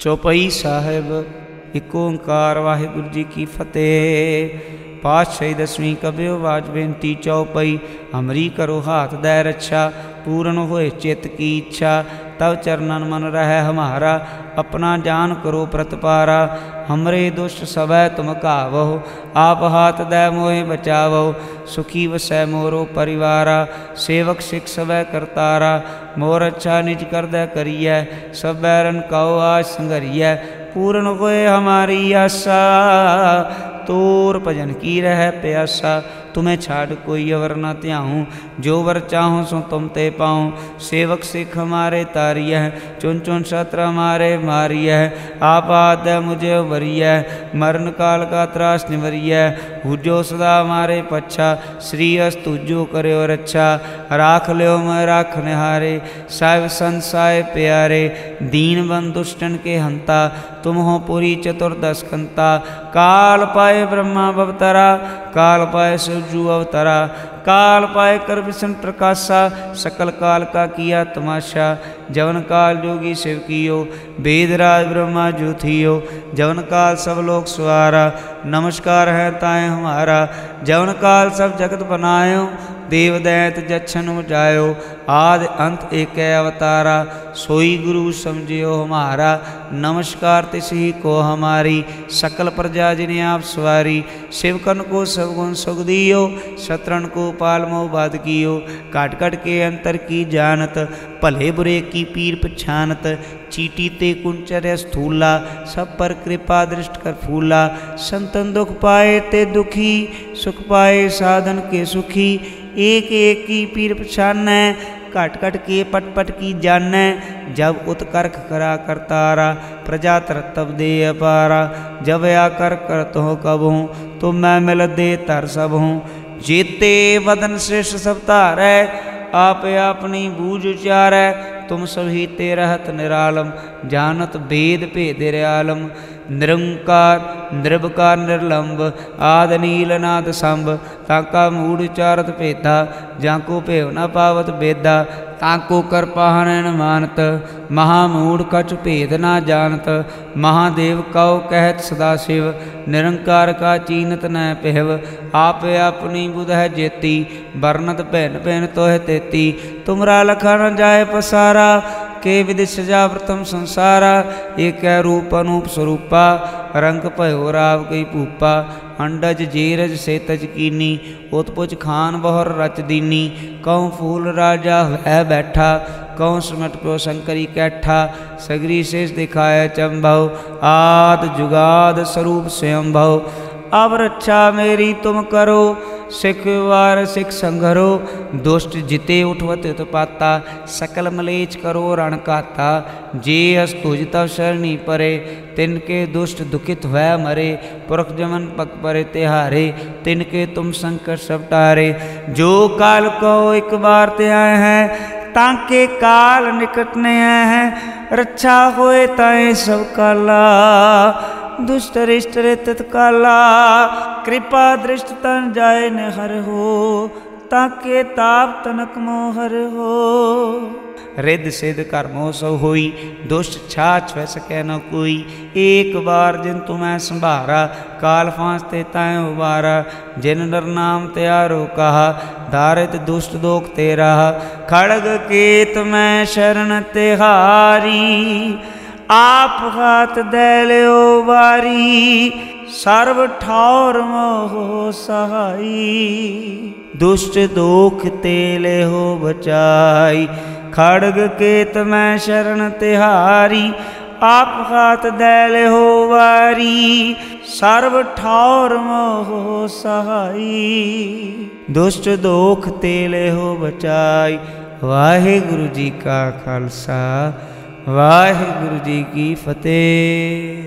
ਚੌਪਈ ਸਾਹਿਬ ਇੱਕ ਓੰਕਾਰ ਵਾਹਿਗੁਰੂ ਜੀ ਕੀ ਫਤਿਹ ਪਾਤਸ਼ਾਹੀ ਦਸਵੀਂ ਕਬਿਓ ਬਾਜ ਬੇਨਤੀ ਚੌਪਈ ਅਮਰੀ ਕਰੋ ਹਾਥ ਦੈ ਰੱਛਾ पूर्ण होए चित्त की इच्छा तब चरणन मन रह हमारा, अपना जान करो प्रतपारा। हमरे दुष्ट सवै तुम कावहो, आप हाथ दय मोहे बचावो सुखी वसै मोरो परिवारा। सेवक सिख सवै करतारा, मोर अच्छा निज कर दय करिय, सब बैरन कहो आज संगरिय। पूर्ण होए हमारी आशा, तोर भजन की रह प्यासा। तुम्हें छाड़ कोई अवर न त्याहूँ। जो वर चाहूँ सो तुम ते पाऊँ। सेवक सिख हमारे तारिय है चुन चुन शत्र हमारे मारिय है आप आद मुझे वरिय मरण काल का त्रास निवरिय हुजो सदा हमारे पच्छा, श्री अस्तु जो करे और अच्छा। राख लो मैं राख निहारे, साहिब संसाय प्यारे। दीन बन दुष्टन के हंता, तुम हो पूरी चतुर्दश कंता। काल पाए ब्रह्मा भवतरा काल पाए शिवजू अवतरा, काल पाए कर विष्ण प्रकाशा, सकल काल का किया तमाशा। जवन काल जोगी शिव कियो वेदराज ब्रह्मा जो थियो। जवन काल सब लोग सुहारा, नमस्कार है ताए हमारा। जवन काल सब जगत बनायो देव दैत जच्छन जायो। आद अंत एक अवतारा। सोई गुरु समझियो हमारा। नमस्कार तिस ही को हमारी। सकल प्रजा जिन्हें आप सवारी। शिवकन को सब गुण सुख दियो। शत्रुन को पाल मोह बाध कियो। काट काट के अंतर की जानत। भले बुरे की पीर पछानत। चीटी ते कुंचर स्थूला। सब पर कृपा दृष्ट कर फूला। संतन दुख पाए ते दुखी। सुख पाए साधन के सुखी। एक एक की पीर पछान घट घट के पट पट की जान जब उत्कर्क करा करतारा प्रजा तरतब दे अपारा। जब आकर कर हो कब हूँ तो मैं मिल दे तर सब हूँ जेते वदन श्रेष्ठ सब तारै, आप अपनी बूझ उचार है तुम सभी ते रहत निरालम, जानत भेद भेद आलम। निरंकार निरभकार निर्लंब आद नील नाद संभ ताका मूड चारत भेदा जाको भेव न पावत बेदा ताको कर पाहन मानत महामूड कछ भेद ना जानत महादेव कौ कहत सदा शिव निरंकार का चीनत न पहव आप अपनी बुध है जेती वर्णत भैन भैन तो है तेती तुमरा लखा न जाए पसारा के विधि सजा प्रथम संसारा, एक रूप अनूप स्वरूपा, रंग भयो राव कई भूपा अंडज जेरज सेतज कीनी, उत्पुज खान बहर रच दीनी, कौ फूल राजा वह बैठा, कौं सुमट प्यो शंकरी कैठा, सगरी शेष दिखाए चंभव, आद जुगाद स्वरूप स्वयं भव अब रक्षा मेरी तुम करो सिख वार, सिख संघरो, दुष्ट जिते उठवत पाता, सकल मलेच करो रण काता। जे अस्तुज तव शरणी परे तिनके दुष्ट दुखित वह मरे। पुरख जमन पक परे तिहारे तिनके तुम संकट सब टारे। जो काल को एक बार ते आए हैं, ताके काल निकट ने आए हैं। रक्षा होए ताए सब काला। दुष्ट रिष्ट रे तत्काला कृपा दृष्ट तन जाय न हर हो, ताके ताप तनक मोहर हो। रिद सिद्ध कर्मो सो हुई, दुष्ट छाछ वह सकै न कोई। एक बार जिन तुम्हें संभारा, काल फांसते तय उबारा। जिन नर नाम त्यारो कहा, धारित दुष्ट दोख तेरा खड़ग केत में शरण तिहारी आप हाथ दे लो बारी सर्व ठौर मोह सहाई। दुष्ट दोख तेले हो बचाई, खड़ग केत में शरण तिहारी। आप हाथ दैल हो वारी, सर्व ठौर मोह सहाई। दुष्ट दोख तेले हो बचाई। वाहे गुरु जी का खालसा। वाहे गुरु जी की फतेह।